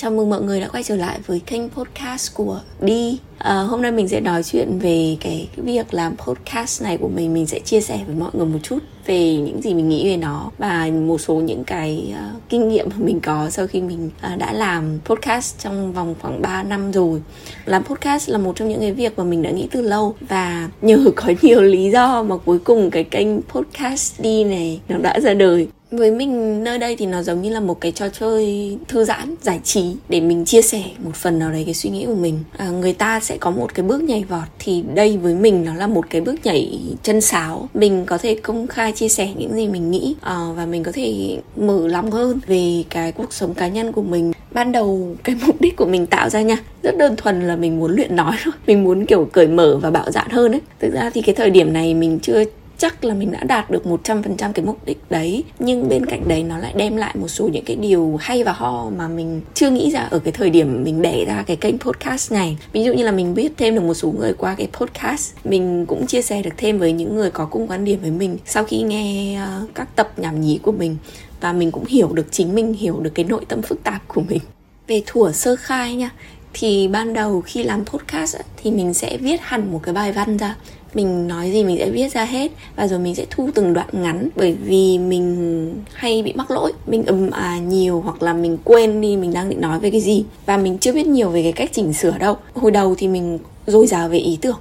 Chào mừng mọi người đã quay trở lại với kênh podcast của Đi. À, Hôm nay mình sẽ nói chuyện về cái, cái việc làm podcast này của mình. Mình sẽ chia sẻ với mọi người một chút về những gì mình nghĩ về nó Và một số những cái uh, kinh nghiệm mà mình có sau khi mình uh, đã làm podcast trong vòng khoảng 3 năm rồi. Làm podcast là một trong những cái việc mà mình đã nghĩ từ lâu Và nhờ có nhiều lý do mà cuối cùng cái kênh podcast Đi này nó đã ra đời với mình nơi đây thì nó giống như là một cái trò chơi thư giãn giải trí để mình chia sẻ một phần nào đấy cái suy nghĩ của mình. À, người ta sẽ có một cái bước nhảy vọt thì đây với mình nó là một cái bước nhảy chân sáo. Mình có thể công khai chia sẻ những gì mình nghĩ à, và mình có thể mở lòng hơn về cái cuộc sống cá nhân của mình. Ban đầu cái mục đích của mình tạo ra nha rất đơn thuần là mình muốn luyện nói thôi. Mình muốn kiểu cởi mở và bạo dạn hơn ấy. Thực ra thì cái thời điểm này mình chưa chắc là mình đã đạt được 100% cái mục đích đấy. Nhưng bên cạnh đấy nó lại đem lại một số những cái điều hay và ho mà mình chưa nghĩ ra ở cái thời điểm mình đẻ ra cái kênh podcast này. Ví dụ như là mình biết thêm được một số người qua cái podcast mình cũng chia sẻ được thêm với những người có cùng quan điểm với mình sau khi nghe uh, các tập nhảm nhí của mình. Và mình cũng hiểu được chính mình hiểu được cái nội tâm phức tạp của mình. Về thủa sơ khai nha thì ban đầu khi làm podcast thì mình sẽ viết hẳn một cái bài văn ra mình nói gì mình sẽ viết ra hết và rồi mình sẽ thu từng đoạn ngắn bởi vì mình hay bị mắc lỗi. Mình ầm à nhiều hoặc là mình quên đi mình đang định nói về cái gì và mình chưa biết nhiều về cái cách chỉnh sửa đâu. Hồi đầu thì mình dồi dào về ý tưởng.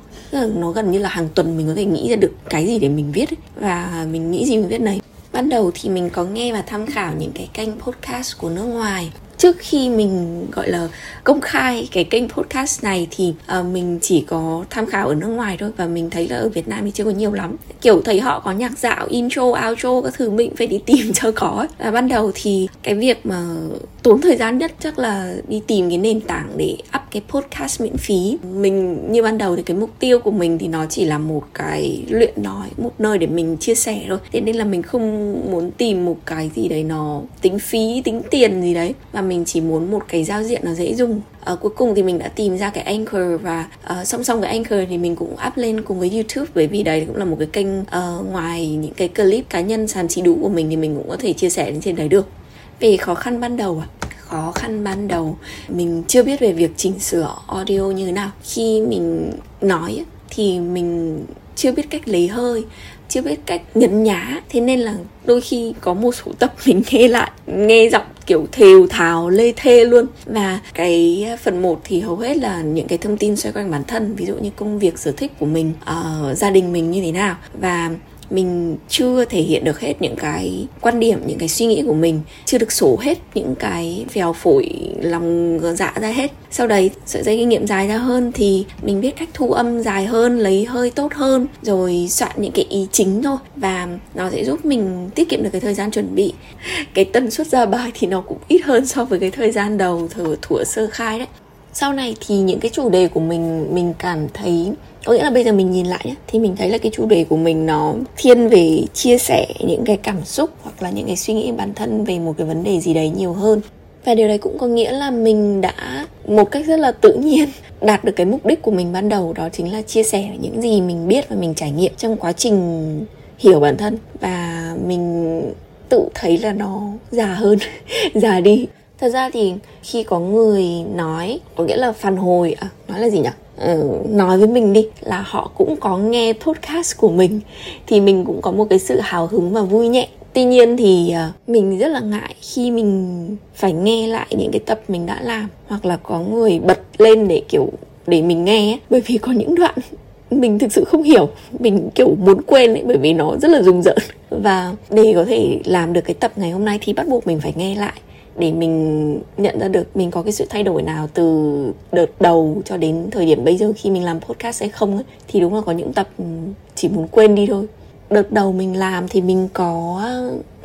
Nó gần như là hàng tuần mình có thể nghĩ ra được cái gì để mình viết ấy. và mình nghĩ gì mình viết đấy ban đầu thì mình có nghe và tham khảo những cái kênh podcast của nước ngoài trước khi mình gọi là công khai cái kênh podcast này thì uh, mình chỉ có tham khảo ở nước ngoài thôi và mình thấy là ở Việt Nam thì chưa có nhiều lắm. Kiểu thấy họ có nhạc dạo intro outro các thứ mình phải đi tìm cho có. Và ban đầu thì cái việc mà tốn thời gian nhất chắc là đi tìm cái nền tảng để up cái podcast miễn phí. Mình như ban đầu thì cái mục tiêu của mình thì nó chỉ là một cái luyện nói một nơi để mình chia sẻ thôi. Thế nên là mình không muốn tìm một cái gì đấy nó tính phí tính tiền gì đấy. Và mình chỉ muốn một cái giao diện nó dễ dùng. À, cuối cùng thì mình đã tìm ra cái Anchor và uh, song song với Anchor thì mình cũng up lên cùng với YouTube bởi vì đấy cũng là một cái kênh uh, ngoài những cái clip cá nhân sàn trí đủ của mình thì mình cũng có thể chia sẻ lên trên đấy được. Về khó khăn ban đầu à khó khăn ban đầu mình chưa biết về việc chỉnh sửa audio như thế nào. Khi mình nói thì mình chưa biết cách lấy hơi chưa biết cách nhấn nhá thế nên là đôi khi có một số tập mình nghe lại nghe giọng kiểu thều thào lê thê luôn. Và cái phần 1 thì hầu hết là những cái thông tin xoay quanh bản thân ví dụ như công việc sở thích của mình uh, gia đình mình như thế nào. Và mình chưa thể hiện được hết những cái quan điểm, những cái suy nghĩ của mình, chưa được sổ hết những cái phèo phổi lòng dạ ra hết. Sau đấy, sợi dây kinh nghiệm dài ra hơn thì mình biết cách thu âm dài hơn, lấy hơi tốt hơn, rồi soạn những cái ý chính thôi. Và nó sẽ giúp mình tiết kiệm được cái thời gian chuẩn bị. Cái tần suất ra bài thì nó cũng ít hơn so với cái thời gian đầu thử, thủa sơ khai đấy sau này thì những cái chủ đề của mình mình cảm thấy, có nghĩa là bây giờ mình nhìn lại nhé thì mình thấy là cái chủ đề của mình nó thiên về chia sẻ những cái cảm xúc hoặc là những cái suy nghĩ bản thân về một cái vấn đề gì đấy nhiều hơn. Và điều đấy cũng có nghĩa là mình đã, một cách rất là tự nhiên, đạt được cái mục đích của mình ban đầu, đó chính là chia sẻ những gì mình biết và mình trải nghiệm trong quá trình hiểu bản thân. Và mình tự thấy là nó già hơn, già đi thật ra thì khi có người nói có nghĩa là phản hồi à, nói là gì nhỉ? Ừ, nói với mình đi là họ cũng có nghe podcast của mình thì mình cũng có một cái sự hào hứng và vui nhẹ. Tuy nhiên thì uh, mình rất là ngại khi mình phải nghe lại những cái tập mình đã làm hoặc là có người bật lên để kiểu để mình nghe ấy. bởi vì có những đoạn mình thực sự không hiểu mình kiểu muốn quên ấy bởi vì nó rất là rùng rợn. Và để có thể làm được cái tập ngày hôm nay thì bắt buộc mình phải nghe lại để mình nhận ra được mình có cái sự thay đổi nào từ đợt đầu cho đến thời điểm bây giờ khi mình làm podcast hay không ấy, thì đúng là có những tập chỉ muốn quên đi thôi đợt đầu mình làm thì mình có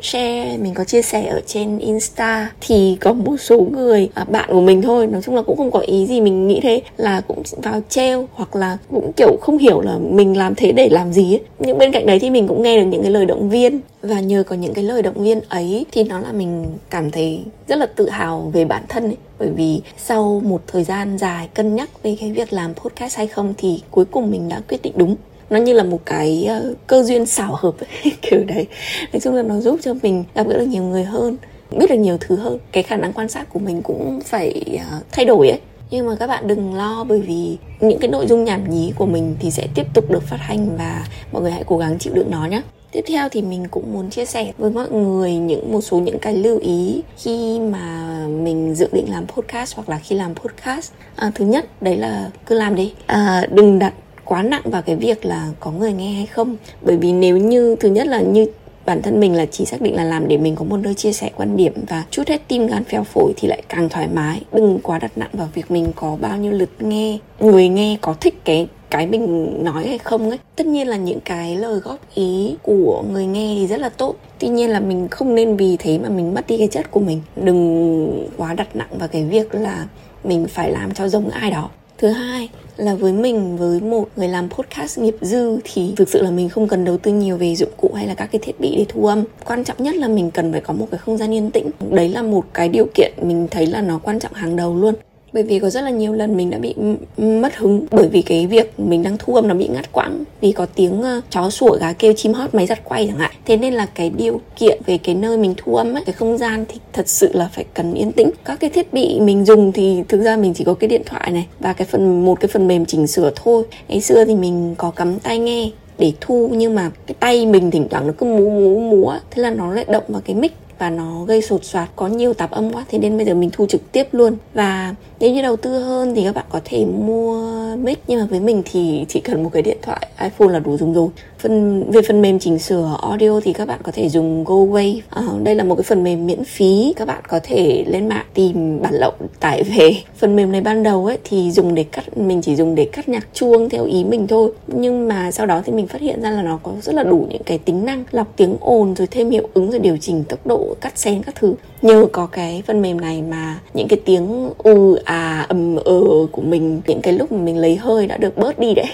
share mình có chia sẻ ở trên insta thì có một số người à, bạn của mình thôi nói chung là cũng không có ý gì mình nghĩ thế là cũng vào treo hoặc là cũng kiểu không hiểu là mình làm thế để làm gì ấy. Nhưng bên cạnh đấy thì mình cũng nghe được những cái lời động viên và nhờ có những cái lời động viên ấy thì nó là mình cảm thấy rất là tự hào về bản thân ấy. Bởi vì sau một thời gian dài cân nhắc về cái việc làm podcast hay không thì cuối cùng mình đã quyết định đúng nó như là một cái uh, cơ duyên xảo hợp kiểu đấy. Nói chung là nó giúp cho mình gặp gỡ được nhiều người hơn biết được nhiều thứ hơn. Cái khả năng quan sát của mình cũng phải uh, thay đổi ấy. Nhưng mà các bạn đừng lo bởi vì những cái nội dung nhảm nhí của mình thì sẽ tiếp tục được phát hành và mọi người hãy cố gắng chịu đựng nó nhé tiếp theo thì mình cũng muốn chia sẻ với mọi người những một số những cái lưu ý khi mà mình dự định làm podcast hoặc là khi làm podcast. À, thứ nhất đấy là cứ làm đi. À, đừng đặt quá nặng vào cái việc là có người nghe hay không. Bởi vì nếu như, thứ nhất là như bản thân mình là chỉ xác định là làm để mình có một nơi chia sẻ quan điểm và chút hết tim gan phèo phổi thì lại càng thoải mái. Đừng quá đặt nặng vào việc mình có bao nhiêu lượt nghe, người nghe có thích cái cái mình nói hay không ấy. Tất nhiên là những cái lời góp ý của người nghe thì rất là tốt. Tuy nhiên là mình không nên vì thế mà mình mất đi cái chất của mình. Đừng quá đặt nặng vào cái việc là mình phải làm cho giống ai đó. Thứ hai là với mình, với một người làm podcast nghiệp dư thì thực sự là mình không cần đầu tư nhiều về dụng cụ hay là các cái thiết bị để thu âm. Quan trọng nhất là mình cần phải có một cái không gian yên tĩnh. Đấy là một cái điều kiện mình thấy là nó quan trọng hàng đầu luôn bởi vì có rất là nhiều lần mình đã bị mất hứng. Bởi vì cái việc mình đang thu âm nó bị ngắt quãng. Vì có tiếng uh, chó sủa gà kêu chim hót máy giặt quay chẳng hạn. Thế nên là cái điều kiện về cái nơi mình thu âm ấy cái không gian thì thật sự là phải cần yên tĩnh. Các cái thiết bị mình dùng thì thực ra mình chỉ có cái điện thoại này và cái phần một cái phần mềm chỉnh sửa thôi. Ngày xưa thì mình có cắm tai nghe để thu nhưng mà cái tay mình thỉnh thoảng nó cứ múa múa múa thế là nó lại động vào cái mic và nó gây sột soạt, có nhiều tạp âm quá, thế nên bây giờ mình thu trực tiếp luôn. Và nếu như đầu tư hơn thì các bạn có thể mua mic, nhưng mà với mình thì chỉ cần một cái điện thoại iPhone là đủ dùng rồi phần về phần mềm chỉnh sửa audio thì các bạn có thể dùng GoWave à, đây là một cái phần mềm miễn phí. Các bạn có thể lên mạng tìm bản lậu tải về. Phần mềm này ban đầu ấy thì dùng để cắt mình chỉ dùng để cắt nhạc chuông theo ý mình thôi. Nhưng mà sau đó thì mình phát hiện ra là nó có rất là đủ những cái tính năng lọc tiếng ồn rồi thêm hiệu ứng rồi điều chỉnh tốc độ cắt xén các thứ. Nhờ có cái phần mềm này mà những cái tiếng ừ à ầm ờ của mình những cái lúc mà mình lấy hơi đã được bớt đi đấy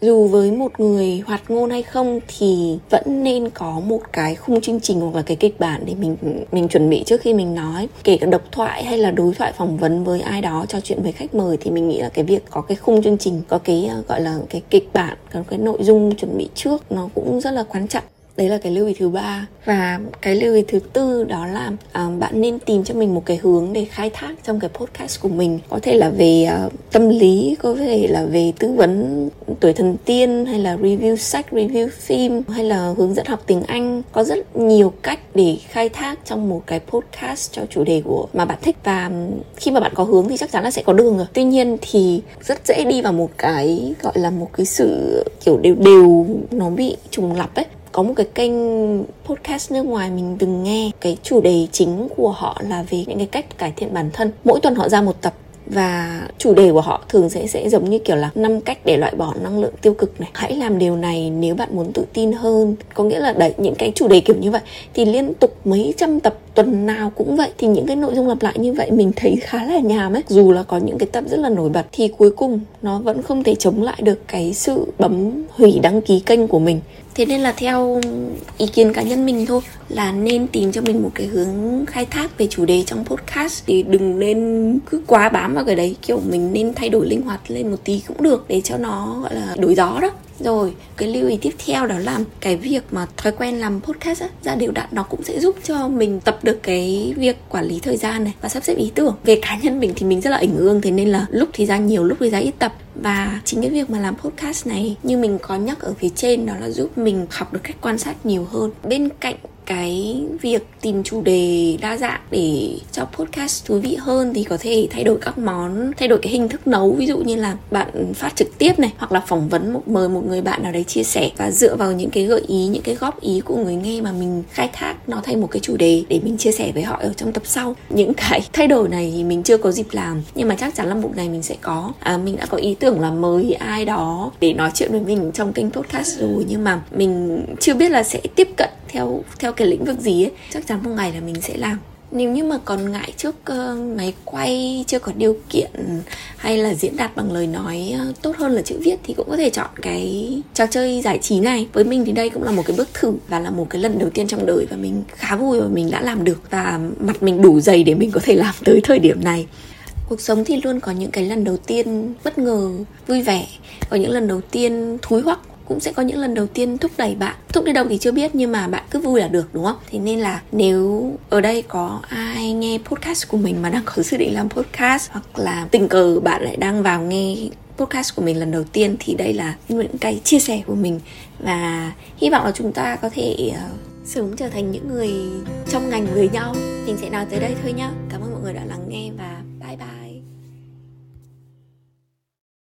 dù với một người hoạt ngôn hay không thì vẫn nên có một cái khung chương trình hoặc là cái kịch bản để mình mình chuẩn bị trước khi mình nói. Kể cả độc thoại hay là đối thoại phỏng vấn với ai đó, trò chuyện với khách mời thì mình nghĩ là cái việc có cái khung chương trình, có cái ờ, gọi là cái kịch bản, có cái nội dung chuẩn bị trước nó cũng rất là quan trọng đấy là cái lưu ý thứ ba. Và cái lưu ý thứ tư đó là à, bạn nên tìm cho mình một cái hướng để khai thác trong cái podcast của mình. Có thể là về uh, tâm lý có thể là về tư vấn tuổi thần tiên hay là review sách review phim hay là hướng dẫn học tiếng anh. Có rất nhiều cách để khai thác trong một cái podcast cho chủ đề của mà bạn thích. Và khi mà bạn có hướng thì chắc chắn là sẽ có đường rồi. Tuy nhiên thì rất dễ đi vào một cái gọi là một cái sự kiểu đều đều nó bị trùng lặp ấy có một cái kênh podcast nước ngoài mình từng nghe. Cái chủ đề chính của họ là về những cái cách cải thiện bản thân. Mỗi tuần họ ra một tập và chủ đề của họ thường sẽ sẽ giống như kiểu là năm cách để loại bỏ năng lượng tiêu cực này. Hãy làm điều này nếu bạn muốn tự tin hơn. Có nghĩa là đấy, những cái chủ đề kiểu như vậy thì liên tục mấy trăm tập tuần nào cũng vậy thì những cái nội dung lặp lại như vậy mình thấy khá là nhàm ấy. Dù là có những cái tập rất là nổi bật thì cuối cùng nó vẫn không thể chống lại được cái sự bấm hủy đăng ký kênh của mình. Thế nên là theo ý kiến cá nhân mình thôi, là nên tìm cho mình một cái hướng khai thác về chủ đề trong podcast thì đừng nên cứ quá bám vào cái đấy. Kiểu mình nên thay đổi linh hoạt lên một tí cũng được để cho nó, gọi là, đổi gió đó rồi cái lưu ý tiếp theo đó là cái việc mà thói quen làm podcast á, ra đều đặn nó cũng sẽ giúp cho mình tập được cái việc quản lý thời gian này và sắp xếp ý tưởng. Về cá nhân mình thì mình rất là ảnh hưởng thế nên là lúc thì ra nhiều lúc thì ra ít tập. Và chính cái việc mà làm podcast này như mình có nhắc ở phía trên đó là giúp mình học được cách quan sát nhiều hơn. Bên cạnh cái việc tìm chủ đề đa dạng để cho podcast thú vị hơn thì có thể thay đổi các món thay đổi cái hình thức nấu. Ví dụ như là bạn phát trực tiếp này hoặc là phỏng vấn một mời một người bạn nào đấy chia sẻ. Và dựa vào những cái gợi ý những cái góp ý của người nghe mà mình khai thác nó thành một cái chủ đề để mình chia sẻ với họ ở trong tập sau. Những cái thay đổi này thì mình chưa có dịp làm nhưng mà chắc chắn là một ngày mình sẽ có. À, mình đã có ý tưởng là mời ai đó để nói chuyện với mình trong kênh podcast rồi nhưng mà mình chưa biết là sẽ tiếp cận theo theo cái lĩnh vực gì ấy chắc chắn một ngày là mình sẽ làm. Nếu như mà còn ngại trước ờ, uh, máy quay chưa có điều kiện hay là diễn đạt bằng lời nói uh, tốt hơn là chữ viết thì cũng có thể chọn cái trò chơi giải trí này. Với mình thì đây cũng là một cái bước thử và là một cái lần đầu tiên trong đời và mình khá vui và mình đã làm được và mặt mình đủ dày để mình có thể làm tới thời điểm này. Cuộc sống thì luôn có những cái lần đầu tiên bất ngờ vui vẻ có những lần đầu tiên thúi hoắc cũng sẽ có những lần đầu tiên thúc đẩy bạn. Thúc đẩy đâu thì chưa biết, nhưng mà bạn cứ vui là được, đúng không? Thế nên là nếu ở đây có ai nghe podcast của mình mà đang có dự định làm podcast, hoặc là tình cờ bạn lại đang vào nghe podcast của mình lần đầu tiên, thì đây là những cái chia sẻ của mình. Và hy vọng là chúng ta có thể ờ, sớm trở thành những người trong ngành với nhau. Mình sẽ nói tới đây thôi nhá. Cảm ơn mọi người đã lắng nghe và